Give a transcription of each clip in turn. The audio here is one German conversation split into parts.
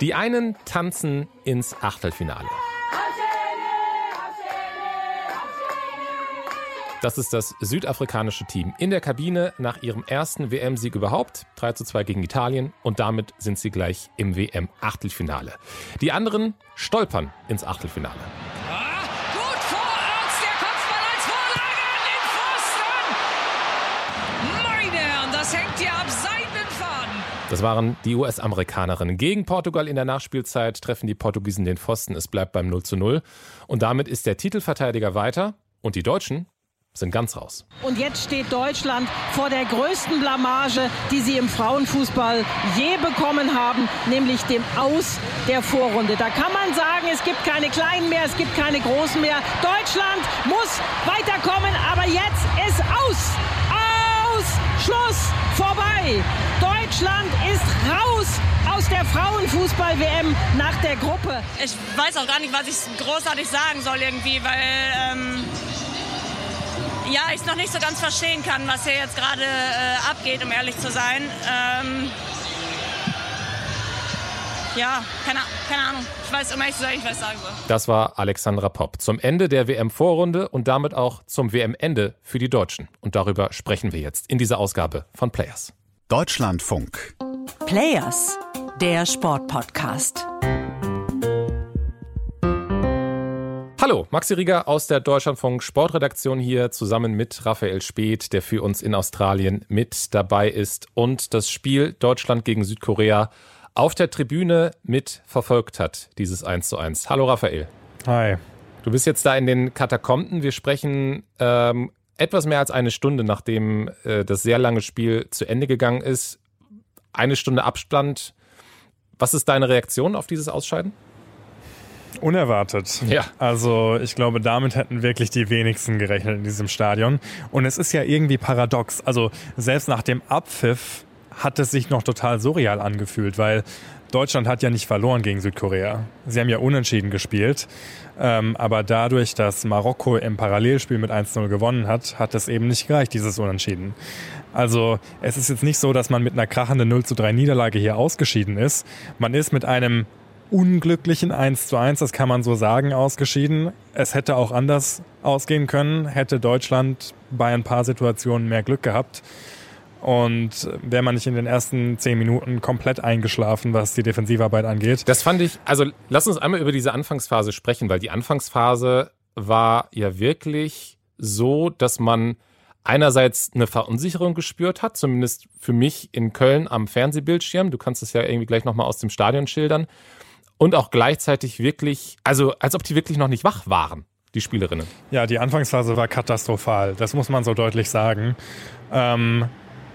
Die einen tanzen ins Achtelfinale. Das ist das südafrikanische Team in der Kabine nach ihrem ersten WM-Sieg überhaupt. 3 zu 2 gegen Italien und damit sind sie gleich im WM-Achtelfinale. Die anderen stolpern ins Achtelfinale. Das waren die US-Amerikanerinnen. Gegen Portugal in der Nachspielzeit treffen die Portugiesen den Pfosten. Es bleibt beim 0 zu 0. Und damit ist der Titelverteidiger weiter und die Deutschen sind ganz raus. Und jetzt steht Deutschland vor der größten Blamage, die sie im Frauenfußball je bekommen haben, nämlich dem Aus der Vorrunde. Da kann man sagen, es gibt keine Kleinen mehr, es gibt keine Großen mehr. Deutschland muss weiterkommen, aber jetzt ist aus. Schluss. Vorbei. Deutschland ist raus aus der Frauenfußball-WM nach der Gruppe. Ich weiß auch gar nicht, was ich großartig sagen soll irgendwie, weil ähm, ja, ich noch nicht so ganz verstehen kann, was hier jetzt gerade äh, abgeht, um ehrlich zu sein. Ähm, ja, keine, keine Ahnung. Ich weiß, um ehrlich zu sein, ich weiß sagen soll. Das war Alexandra Popp zum Ende der WM-Vorrunde und damit auch zum WM-Ende für die Deutschen. Und darüber sprechen wir jetzt in dieser Ausgabe von Players. Deutschlandfunk. Players, der Sportpodcast. Hallo, Maxi Rieger aus der Deutschlandfunk Sportredaktion hier zusammen mit Raphael Speth, der für uns in Australien mit dabei ist und das Spiel Deutschland gegen Südkorea auf der Tribüne mit verfolgt hat, dieses 1 zu 1. Hallo Raphael. Hi. Du bist jetzt da in den Katakomben. Wir sprechen ähm, etwas mehr als eine Stunde, nachdem äh, das sehr lange Spiel zu Ende gegangen ist. Eine Stunde Abstand. Was ist deine Reaktion auf dieses Ausscheiden? Unerwartet. Ja. Also ich glaube, damit hätten wirklich die wenigsten gerechnet in diesem Stadion. Und es ist ja irgendwie paradox. Also selbst nach dem Abpfiff hat es sich noch total surreal angefühlt, weil Deutschland hat ja nicht verloren gegen Südkorea. Sie haben ja unentschieden gespielt. Ähm, aber dadurch, dass Marokko im Parallelspiel mit 1-0 gewonnen hat, hat es eben nicht gereicht, dieses Unentschieden. Also es ist jetzt nicht so, dass man mit einer krachenden 0 3 Niederlage hier ausgeschieden ist. Man ist mit einem unglücklichen 1 zu 1, das kann man so sagen, ausgeschieden. Es hätte auch anders ausgehen können, hätte Deutschland bei ein paar Situationen mehr Glück gehabt. Und wäre man nicht in den ersten zehn Minuten komplett eingeschlafen, was die Defensivarbeit angeht. Das fand ich, also lass uns einmal über diese Anfangsphase sprechen, weil die Anfangsphase war ja wirklich so, dass man einerseits eine Verunsicherung gespürt hat, zumindest für mich in Köln am Fernsehbildschirm. Du kannst es ja irgendwie gleich nochmal aus dem Stadion schildern und auch gleichzeitig wirklich, also als ob die wirklich noch nicht wach waren, die Spielerinnen. Ja, die Anfangsphase war katastrophal, das muss man so deutlich sagen. Ähm,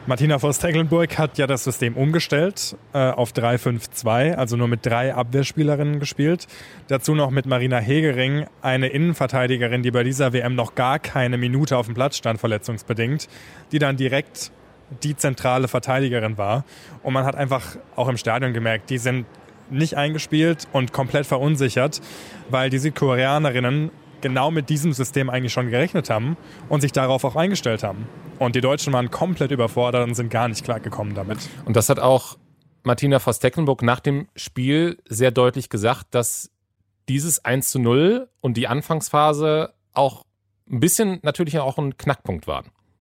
Martina Voss-Tecklenburg hat ja das System umgestellt äh, auf 3-5-2, also nur mit drei Abwehrspielerinnen gespielt. Dazu noch mit Marina Hegering, eine Innenverteidigerin, die bei dieser WM noch gar keine Minute auf dem Platz stand, verletzungsbedingt, die dann direkt die zentrale Verteidigerin war. Und man hat einfach auch im Stadion gemerkt, die sind nicht eingespielt und komplett verunsichert, weil die Südkoreanerinnen genau mit diesem System eigentlich schon gerechnet haben und sich darauf auch eingestellt haben. Und die Deutschen waren komplett überfordert und sind gar nicht klargekommen damit. Und das hat auch Martina Voss-Tecklenburg nach dem Spiel sehr deutlich gesagt, dass dieses 1 zu 0 und die Anfangsphase auch ein bisschen natürlich auch ein Knackpunkt waren.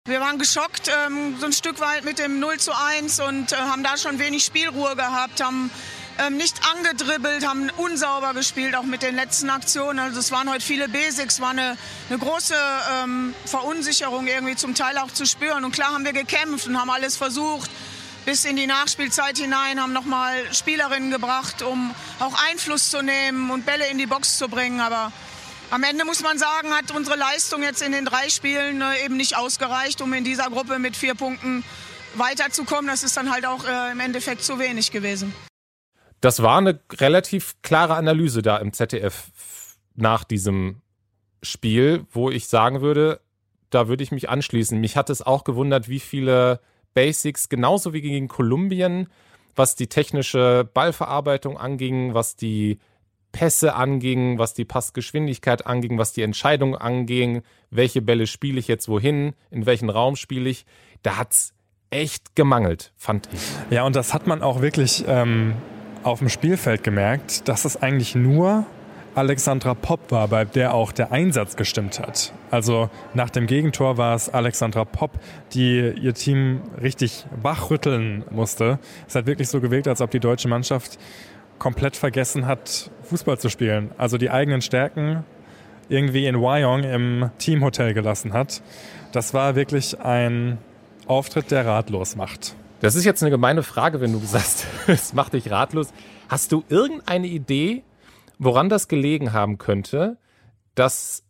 Wir waren geschockt, ähm, so ein Stück weit mit dem 0 zu 1 und äh, haben da schon wenig Spielruhe gehabt, haben ähm, nicht angedribbelt, haben unsauber gespielt, auch mit den letzten Aktionen. Also es waren heute viele Basics, war eine, eine große ähm, Verunsicherung irgendwie zum Teil auch zu spüren. Und klar haben wir gekämpft und haben alles versucht bis in die Nachspielzeit hinein, haben nochmal Spielerinnen gebracht, um auch Einfluss zu nehmen und Bälle in die Box zu bringen. Aber am Ende muss man sagen, hat unsere Leistung jetzt in den drei Spielen äh, eben nicht ausgereicht, um in dieser Gruppe mit vier Punkten weiterzukommen. Das ist dann halt auch äh, im Endeffekt zu wenig gewesen. Das war eine relativ klare Analyse da im ZDF nach diesem Spiel, wo ich sagen würde, da würde ich mich anschließen. Mich hat es auch gewundert, wie viele Basics, genauso wie gegen Kolumbien, was die technische Ballverarbeitung anging, was die Pässe anging, was die Passgeschwindigkeit anging, was die Entscheidung anging, welche Bälle spiele ich jetzt wohin, in welchen Raum spiele ich. Da hat es echt gemangelt, fand ich. Ja, und das hat man auch wirklich ähm, auf dem Spielfeld gemerkt, dass es eigentlich nur Alexandra Popp war, bei der auch der Einsatz gestimmt hat. Also nach dem Gegentor war es Alexandra Popp, die ihr Team richtig wachrütteln musste. Es hat wirklich so gewirkt, als ob die deutsche Mannschaft komplett vergessen hat, Fußball zu spielen. Also die eigenen Stärken irgendwie in Wyong im Teamhotel gelassen hat. Das war wirklich ein Auftritt, der ratlos macht. Das ist jetzt eine gemeine Frage, wenn du sagst, es macht dich ratlos. Hast du irgendeine Idee, woran das gelegen haben könnte, dass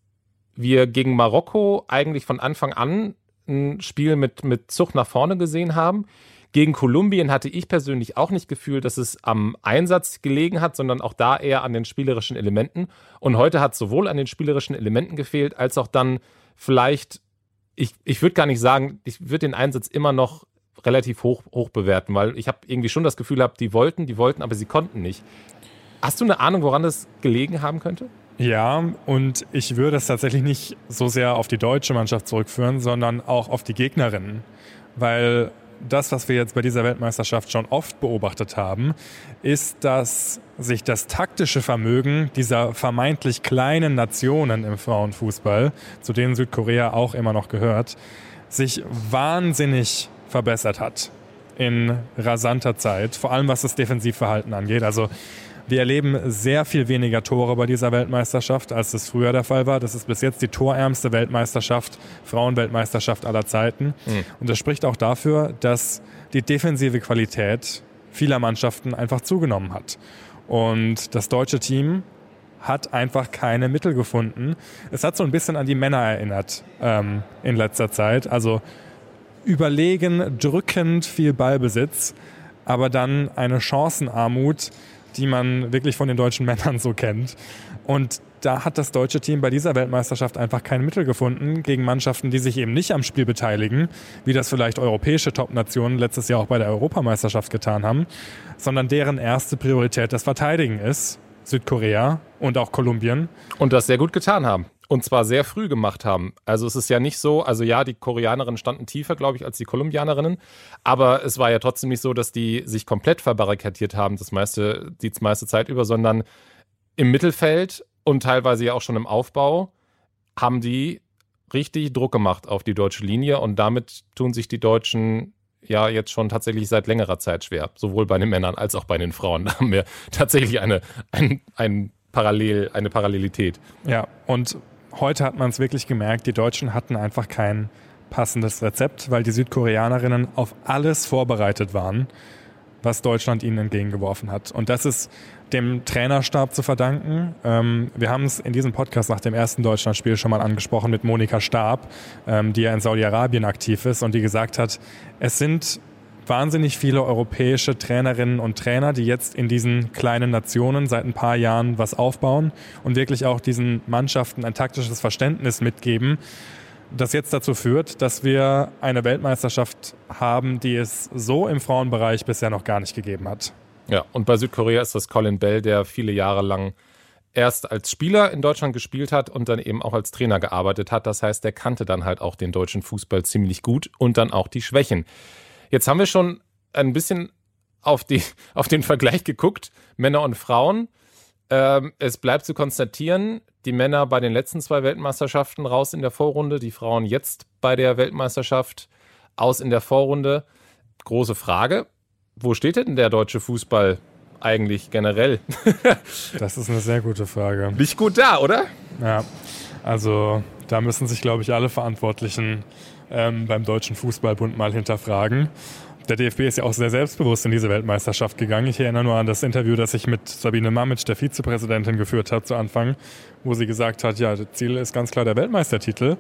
wir gegen Marokko eigentlich von Anfang an ein Spiel mit, mit Zug nach vorne gesehen haben? Gegen Kolumbien hatte ich persönlich auch nicht gefühlt, dass es am Einsatz gelegen hat, sondern auch da eher an den spielerischen Elementen. Und heute hat sowohl an den spielerischen Elementen gefehlt, als auch dann vielleicht, ich, ich würde gar nicht sagen, ich würde den Einsatz immer noch relativ hoch, hoch bewerten, weil ich habe irgendwie schon das Gefühl gehabt, die wollten, die wollten, aber sie konnten nicht. Hast du eine Ahnung, woran das gelegen haben könnte? Ja, und ich würde es tatsächlich nicht so sehr auf die deutsche Mannschaft zurückführen, sondern auch auf die Gegnerinnen. Weil das, was wir jetzt bei dieser Weltmeisterschaft schon oft beobachtet haben, ist, dass sich das taktische Vermögen dieser vermeintlich kleinen Nationen im Frauenfußball, zu denen Südkorea auch immer noch gehört, sich wahnsinnig verbessert hat in rasanter Zeit, vor allem was das Defensivverhalten angeht. Also wir erleben sehr viel weniger Tore bei dieser Weltmeisterschaft, als es früher der Fall war. Das ist bis jetzt die torärmste Weltmeisterschaft, Frauenweltmeisterschaft aller Zeiten. Mhm. Und das spricht auch dafür, dass die defensive Qualität vieler Mannschaften einfach zugenommen hat. Und das deutsche Team hat einfach keine Mittel gefunden. Es hat so ein bisschen an die Männer erinnert ähm, in letzter Zeit. Also überlegen, drückend viel Ballbesitz, aber dann eine Chancenarmut, die man wirklich von den deutschen Männern so kennt. Und da hat das deutsche Team bei dieser Weltmeisterschaft einfach kein Mittel gefunden gegen Mannschaften, die sich eben nicht am Spiel beteiligen, wie das vielleicht europäische Top-Nationen letztes Jahr auch bei der Europameisterschaft getan haben, sondern deren erste Priorität das Verteidigen ist. Südkorea und auch Kolumbien. Und das sehr gut getan haben. Und zwar sehr früh gemacht haben. Also es ist ja nicht so, also ja, die Koreanerinnen standen tiefer, glaube ich, als die Kolumbianerinnen. Aber es war ja trotzdem nicht so, dass die sich komplett verbarrikadiert haben, das meiste, die meiste Zeit über, sondern im Mittelfeld und teilweise ja auch schon im Aufbau haben die richtig Druck gemacht auf die deutsche Linie und damit tun sich die Deutschen ja jetzt schon tatsächlich seit längerer Zeit schwer, sowohl bei den Männern als auch bei den Frauen. Da haben wir tatsächlich eine, ein, ein Parallel, eine Parallelität. Ja, und heute hat man es wirklich gemerkt, die Deutschen hatten einfach kein passendes Rezept, weil die Südkoreanerinnen auf alles vorbereitet waren, was Deutschland ihnen entgegengeworfen hat. Und das ist dem Trainerstab zu verdanken. Ähm, wir haben es in diesem Podcast nach dem ersten Deutschlandspiel schon mal angesprochen mit Monika Stab, ähm, die ja in Saudi-Arabien aktiv ist und die gesagt hat, es sind wahnsinnig viele europäische Trainerinnen und Trainer, die jetzt in diesen kleinen Nationen seit ein paar Jahren was aufbauen und wirklich auch diesen Mannschaften ein taktisches Verständnis mitgeben, das jetzt dazu führt, dass wir eine Weltmeisterschaft haben, die es so im Frauenbereich bisher noch gar nicht gegeben hat. Ja, und bei Südkorea ist das Colin Bell, der viele Jahre lang erst als Spieler in Deutschland gespielt hat und dann eben auch als Trainer gearbeitet hat. Das heißt, er kannte dann halt auch den deutschen Fußball ziemlich gut und dann auch die Schwächen. Jetzt haben wir schon ein bisschen auf, die, auf den Vergleich geguckt, Männer und Frauen. Ähm, es bleibt zu konstatieren, die Männer bei den letzten zwei Weltmeisterschaften raus in der Vorrunde, die Frauen jetzt bei der Weltmeisterschaft aus in der Vorrunde. Große Frage, wo steht denn der deutsche Fußball eigentlich generell? das ist eine sehr gute Frage. Nicht gut da, oder? Ja, also da müssen sich, glaube ich, alle Verantwortlichen ähm, beim Deutschen Fußballbund mal hinterfragen. Der DFB ist ja auch sehr selbstbewusst in diese Weltmeisterschaft gegangen. Ich erinnere nur an das Interview, das ich mit Sabine Mamic, der Vizepräsidentin, geführt habe zu Anfang, wo sie gesagt hat, ja, das Ziel ist ganz klar der Weltmeistertitel.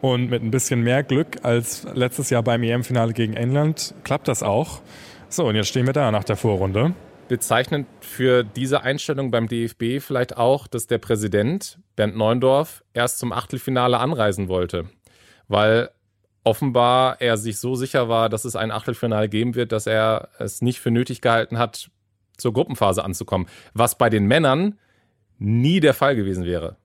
Und mit ein bisschen mehr Glück als letztes Jahr beim EM-Finale gegen England klappt das auch. So, und jetzt stehen wir da nach der Vorrunde. Bezeichnend für diese Einstellung beim DFB vielleicht auch, dass der Präsident Bernd Neundorf erst zum Achtelfinale anreisen wollte, weil offenbar er sich so sicher war, dass es ein Achtelfinale geben wird, dass er es nicht für nötig gehalten hat, zur Gruppenphase anzukommen, was bei den Männern nie der Fall gewesen wäre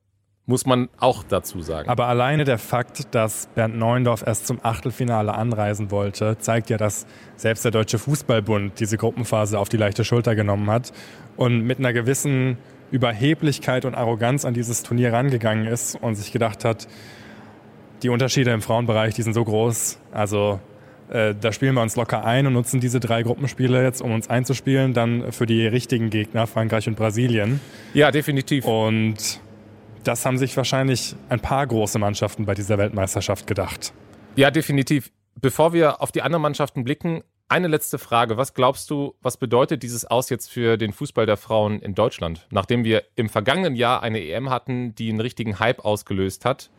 muss man auch dazu sagen. Aber alleine der Fakt, dass Bernd Neuendorf erst zum Achtelfinale anreisen wollte, zeigt ja, dass selbst der Deutsche Fußballbund diese Gruppenphase auf die leichte Schulter genommen hat und mit einer gewissen Überheblichkeit und Arroganz an dieses Turnier rangegangen ist und sich gedacht hat, die Unterschiede im Frauenbereich, die sind so groß. Also äh, da spielen wir uns locker ein und nutzen diese drei Gruppenspiele jetzt, um uns einzuspielen, dann für die richtigen Gegner, Frankreich und Brasilien. Ja, definitiv. Und das haben sich wahrscheinlich ein paar große Mannschaften bei dieser Weltmeisterschaft gedacht. Ja, definitiv. Bevor wir auf die anderen Mannschaften blicken, eine letzte Frage. Was glaubst du, was bedeutet dieses Aus jetzt für den Fußball der Frauen in Deutschland? Nachdem wir im vergangenen Jahr eine EM hatten, die einen richtigen Hype ausgelöst hat,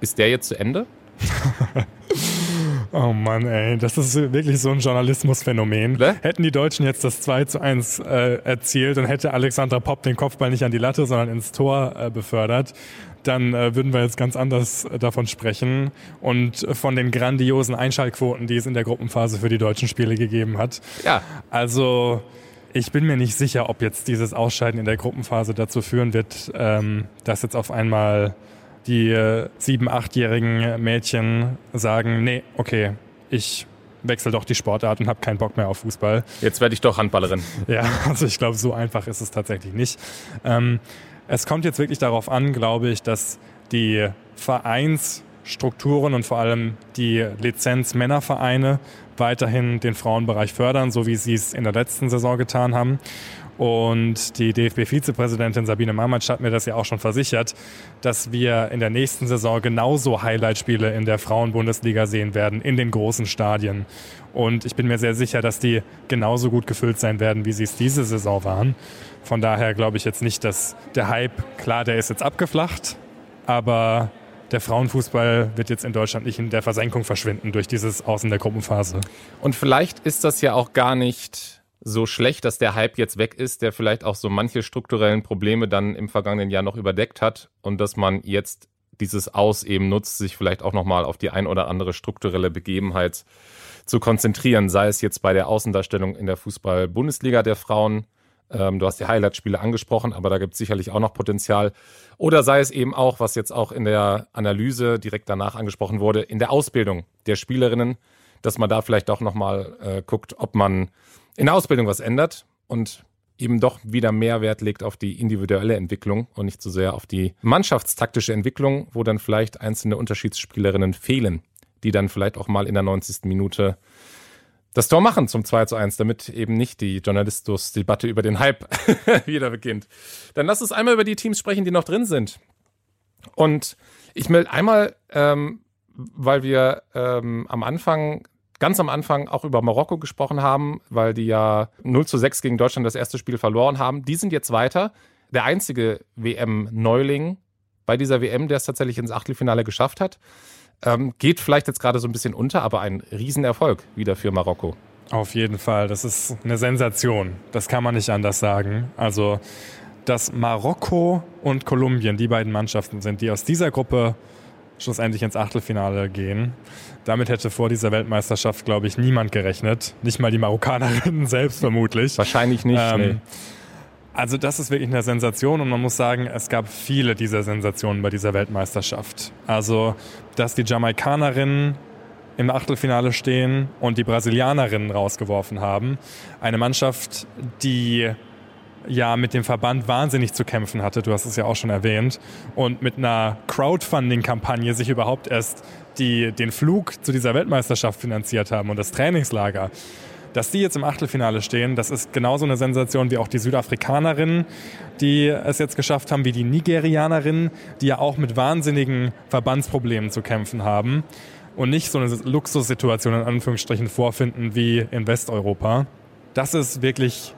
ist der jetzt zu Ende? Oh Mann, ey, das ist wirklich so ein Journalismusphänomen. Ne? Hätten die Deutschen jetzt das 2 zu 1 äh, erzielt und hätte Alexandra Popp den Kopfball nicht an die Latte, sondern ins Tor äh, befördert, dann äh, würden wir jetzt ganz anders äh, davon sprechen und von den grandiosen Einschaltquoten, die es in der Gruppenphase für die deutschen Spiele gegeben hat. Ja. Also ich bin mir nicht sicher, ob jetzt dieses Ausscheiden in der Gruppenphase dazu führen wird, ähm, dass jetzt auf einmal die äh, sieben-, achtjährigen Mädchen sagen, nee, okay, ich wechsle doch die Sportart und habe keinen Bock mehr auf Fußball. Jetzt werde ich doch Handballerin. Ja, also ich glaube, so einfach ist es tatsächlich nicht. Ähm, es kommt jetzt wirklich darauf an, glaube ich, dass die Vereinsstrukturen und vor allem die Lizenz-Männervereine weiterhin den Frauenbereich fördern, so wie sie es in der letzten Saison getan haben. Und die DFB-Vizepräsidentin Sabine Mamatsch hat mir das ja auch schon versichert, dass wir in der nächsten Saison genauso Highlightspiele in der Frauenbundesliga sehen werden, in den großen Stadien. Und ich bin mir sehr sicher, dass die genauso gut gefüllt sein werden, wie sie es diese Saison waren. Von daher glaube ich jetzt nicht, dass der Hype, klar, der ist jetzt abgeflacht, aber der Frauenfußball wird jetzt in Deutschland nicht in der Versenkung verschwinden durch dieses Außen der Gruppenphase. Und vielleicht ist das ja auch gar nicht so schlecht, dass der Hype jetzt weg ist, der vielleicht auch so manche strukturellen Probleme dann im vergangenen Jahr noch überdeckt hat und dass man jetzt dieses Aus eben nutzt, sich vielleicht auch nochmal auf die ein oder andere strukturelle Begebenheit zu konzentrieren, sei es jetzt bei der Außendarstellung in der Fußball-Bundesliga der Frauen. Ähm, du hast die Highlight-Spiele angesprochen, aber da gibt es sicherlich auch noch Potenzial. Oder sei es eben auch, was jetzt auch in der Analyse direkt danach angesprochen wurde, in der Ausbildung der Spielerinnen, dass man da vielleicht auch nochmal äh, guckt, ob man in der Ausbildung was ändert und eben doch wieder mehr Wert legt auf die individuelle Entwicklung und nicht so sehr auf die mannschaftstaktische Entwicklung, wo dann vielleicht einzelne Unterschiedsspielerinnen fehlen, die dann vielleicht auch mal in der 90. Minute das Tor machen zum 2 zu 1, damit eben nicht die Journalistus-Debatte über den Hype wieder beginnt. Dann lass uns einmal über die Teams sprechen, die noch drin sind. Und ich will einmal, ähm, weil wir ähm, am Anfang ganz am Anfang auch über Marokko gesprochen haben, weil die ja 0 zu 6 gegen Deutschland das erste Spiel verloren haben. Die sind jetzt weiter. Der einzige WM-Neuling bei dieser WM, der es tatsächlich ins Achtelfinale geschafft hat. Ähm, geht vielleicht jetzt gerade so ein bisschen unter, aber ein Riesenerfolg wieder für Marokko. Auf jeden Fall, das ist eine Sensation. Das kann man nicht anders sagen. Also, dass Marokko und Kolumbien die beiden Mannschaften sind, die aus dieser Gruppe schlussendlich ins Achtelfinale gehen. Damit hätte vor dieser Weltmeisterschaft, glaube ich, niemand gerechnet. Nicht mal die Marokkanerinnen selbst vermutlich. Wahrscheinlich nicht. Ähm, nee. Also das ist wirklich eine Sensation und man muss sagen, es gab viele dieser Sensationen bei dieser Weltmeisterschaft. Also, dass die Jamaikanerinnen im Achtelfinale stehen und die Brasilianerinnen rausgeworfen haben. Eine Mannschaft, die ja mit dem Verband wahnsinnig zu kämpfen hatte, du hast es ja auch schon erwähnt, und mit einer Crowdfunding-Kampagne sich überhaupt erst die, den Flug zu dieser Weltmeisterschaft finanziert haben und das Trainingslager. Dass die jetzt im Achtelfinale stehen, das ist genauso eine Sensation wie auch die Südafrikanerinnen, die es jetzt geschafft haben, wie die Nigerianerinnen, die ja auch mit wahnsinnigen Verbandsproblemen zu kämpfen haben und nicht so eine Luxussituation in Anführungsstrichen vorfinden wie in Westeuropa. Das ist wirklich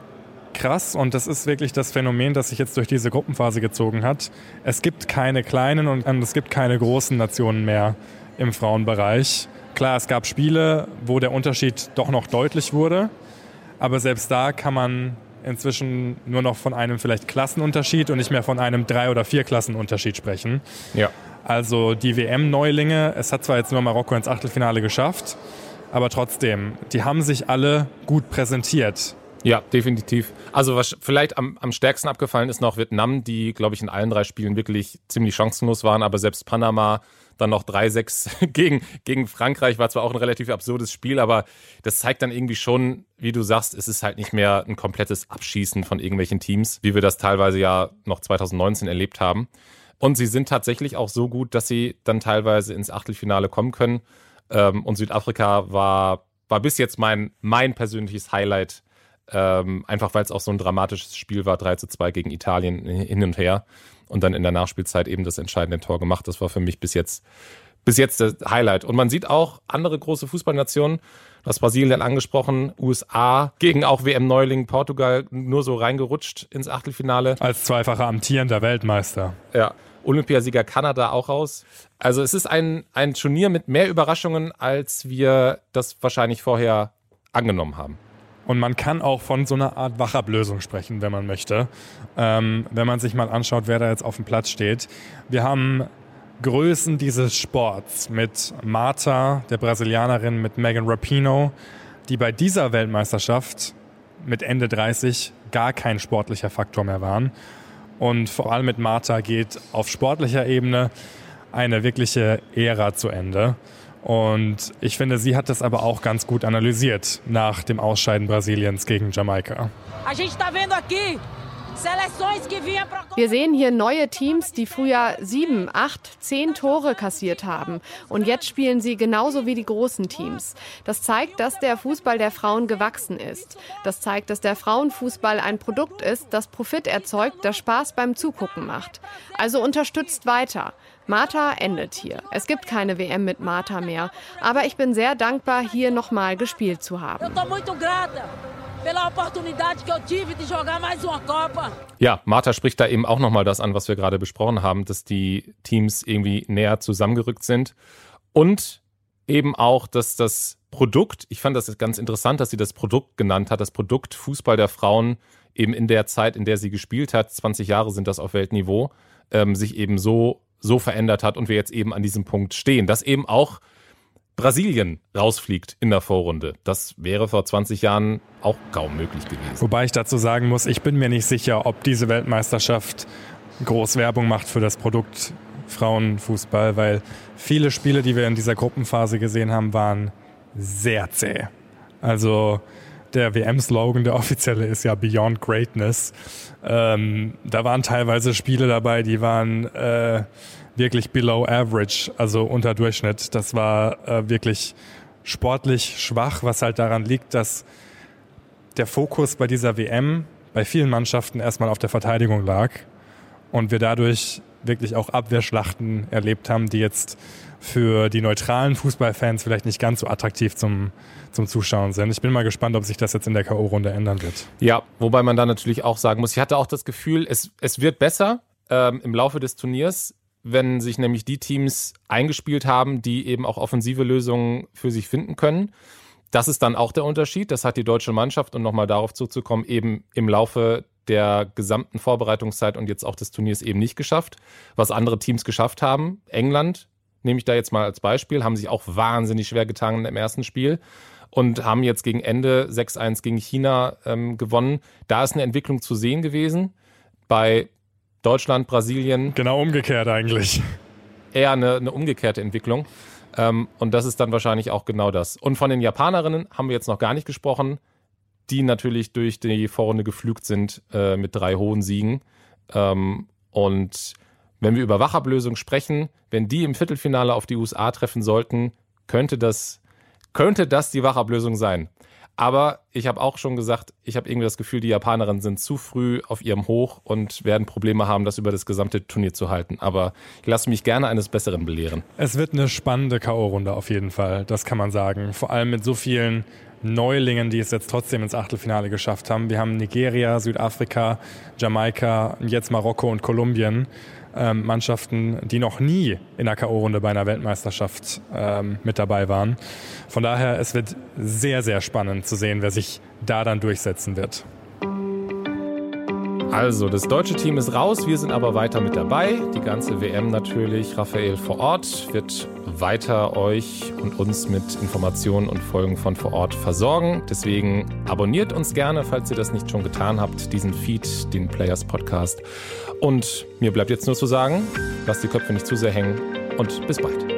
krass und das ist wirklich das Phänomen, das sich jetzt durch diese Gruppenphase gezogen hat. Es gibt keine kleinen und es gibt keine großen Nationen mehr im Frauenbereich. Klar, es gab Spiele, wo der Unterschied doch noch deutlich wurde, aber selbst da kann man inzwischen nur noch von einem vielleicht Klassenunterschied und nicht mehr von einem drei oder vier Klassenunterschied sprechen. Ja. Also die WM-Neulinge, es hat zwar jetzt nur Marokko ins Achtelfinale geschafft, aber trotzdem, die haben sich alle gut präsentiert Ja, definitiv. Also was vielleicht am, am stärksten abgefallen ist noch Vietnam, die, glaube ich, in allen drei Spielen wirklich ziemlich chancenlos waren, aber selbst Panama dann noch 3-6 gegen, gegen Frankreich war zwar auch ein relativ absurdes Spiel, aber das zeigt dann irgendwie schon, wie du sagst, es ist halt nicht mehr ein komplettes Abschießen von irgendwelchen Teams, wie wir das teilweise ja noch 2019 erlebt haben. Und sie sind tatsächlich auch so gut, dass sie dann teilweise ins Achtelfinale kommen können. Ähm, und Südafrika war, war bis jetzt mein, mein persönliches Highlight ähm, einfach weil es auch so ein dramatisches Spiel war, 3 zu 2 gegen Italien hin und her. Und dann in der Nachspielzeit eben das entscheidende Tor gemacht. Das war für mich bis jetzt, bis jetzt das Highlight. Und man sieht auch andere große Fußballnationen, das Brasilien angesprochen, USA gegen auch WM-Neuling Portugal nur so reingerutscht ins Achtelfinale. Als zweifacher amtierender Weltmeister. Ja. Olympiasieger Kanada auch raus. Also es ist ein, ein Turnier mit mehr Überraschungen, als wir das wahrscheinlich vorher angenommen haben. Und man kann auch von so einer Art Wachablösung sprechen, wenn man möchte. Ähm, wenn man sich mal anschaut, wer da jetzt auf dem Platz steht. Wir haben Größen dieses Sports mit Marta, der Brasilianerin, mit Megan Rapino, die bei dieser Weltmeisterschaft mit Ende 30 gar kein sportlicher Faktor mehr waren. Und vor allem mit Marta geht auf sportlicher Ebene eine wirkliche Ära zu Ende. Und ich finde, sie hat das aber auch ganz gut analysiert nach dem Ausscheiden Brasiliens gegen Jamaika. Wir sehen hier neue Teams, die früher sieben, acht, zehn Tore kassiert haben. Und jetzt spielen sie genauso wie die großen Teams. Das zeigt, dass der Fußball der Frauen gewachsen ist. Das zeigt, dass der Frauenfußball ein Produkt ist, das Profit erzeugt, das Spaß beim Zugucken macht. Also unterstützt weiter. Martha endet hier. Es gibt keine WM mit Martha mehr. Aber ich bin sehr dankbar, hier nochmal gespielt zu haben. Ja, Martha spricht da eben auch nochmal das an, was wir gerade besprochen haben, dass die Teams irgendwie näher zusammengerückt sind. Und eben auch, dass das Produkt, ich fand das ganz interessant, dass sie das Produkt genannt hat, das Produkt Fußball der Frauen eben in der Zeit, in der sie gespielt hat, 20 Jahre sind das auf Weltniveau, ähm, sich eben so so verändert hat und wir jetzt eben an diesem Punkt stehen, dass eben auch Brasilien rausfliegt in der Vorrunde. Das wäre vor 20 Jahren auch kaum möglich gewesen. Wobei ich dazu sagen muss, ich bin mir nicht sicher, ob diese Weltmeisterschaft groß Werbung macht für das Produkt Frauenfußball, weil viele Spiele, die wir in dieser Gruppenphase gesehen haben, waren sehr zäh. Also der WM-Slogan, der offizielle, ist ja Beyond Greatness. Ähm, da waren teilweise Spiele dabei, die waren äh, wirklich below average, also unter Durchschnitt. Das war äh, wirklich sportlich schwach, was halt daran liegt, dass der Fokus bei dieser WM bei vielen Mannschaften erstmal auf der Verteidigung lag und wir dadurch wirklich auch Abwehrschlachten erlebt haben, die jetzt für die neutralen Fußballfans vielleicht nicht ganz so attraktiv zum, zum Zuschauen sind. Ich bin mal gespannt, ob sich das jetzt in der K.O.-Runde ändern wird. Ja, wobei man da natürlich auch sagen muss, ich hatte auch das Gefühl, es, es wird besser ähm, im Laufe des Turniers, wenn sich nämlich die Teams eingespielt haben, die eben auch offensive Lösungen für sich finden können. Das ist dann auch der Unterschied. Das hat die deutsche Mannschaft, um nochmal darauf zuzukommen, eben im Laufe der gesamten Vorbereitungszeit und jetzt auch des Turniers eben nicht geschafft. Was andere Teams geschafft haben, England nehme ich da jetzt mal als Beispiel, haben sich auch wahnsinnig schwer getan im ersten Spiel und haben jetzt gegen Ende 6-1 gegen China ähm, gewonnen. Da ist eine Entwicklung zu sehen gewesen. Bei Deutschland, Brasilien. Genau umgekehrt eigentlich. Eher eine, eine umgekehrte Entwicklung. Ähm, und das ist dann wahrscheinlich auch genau das. Und von den Japanerinnen haben wir jetzt noch gar nicht gesprochen, die natürlich durch die Vorrunde geflügt sind äh, mit drei hohen Siegen. Ähm, und wenn wir über Wachablösung sprechen, wenn die im Viertelfinale auf die USA treffen sollten, könnte das, könnte das die Wachablösung sein. Aber ich habe auch schon gesagt, ich habe irgendwie das Gefühl, die Japanerinnen sind zu früh auf ihrem Hoch und werden Probleme haben, das über das gesamte Turnier zu halten. Aber ich lasse mich gerne eines Besseren belehren. Es wird eine spannende K.O.-Runde auf jeden Fall, das kann man sagen. Vor allem mit so vielen Neulingen, die es jetzt trotzdem ins Achtelfinale geschafft haben. Wir haben Nigeria, Südafrika, Jamaika, jetzt Marokko und Kolumbien ähm, Mannschaften, die noch nie in der K.O.-Runde bei einer Weltmeisterschaft ähm, mit dabei waren. Von daher, es wird sehr, sehr spannend zu sehen, wer sich da dann durchsetzen wird. Also, das deutsche Team ist raus, wir sind aber weiter mit dabei. Die ganze WM natürlich. Raphael vor Ort wird weiter euch und uns mit Informationen und Folgen von vor Ort versorgen. Deswegen abonniert uns gerne, falls ihr das nicht schon getan habt, diesen Feed, den Players Podcast. Und mir bleibt jetzt nur zu sagen, lasst die Köpfe nicht zu sehr hängen und bis bald.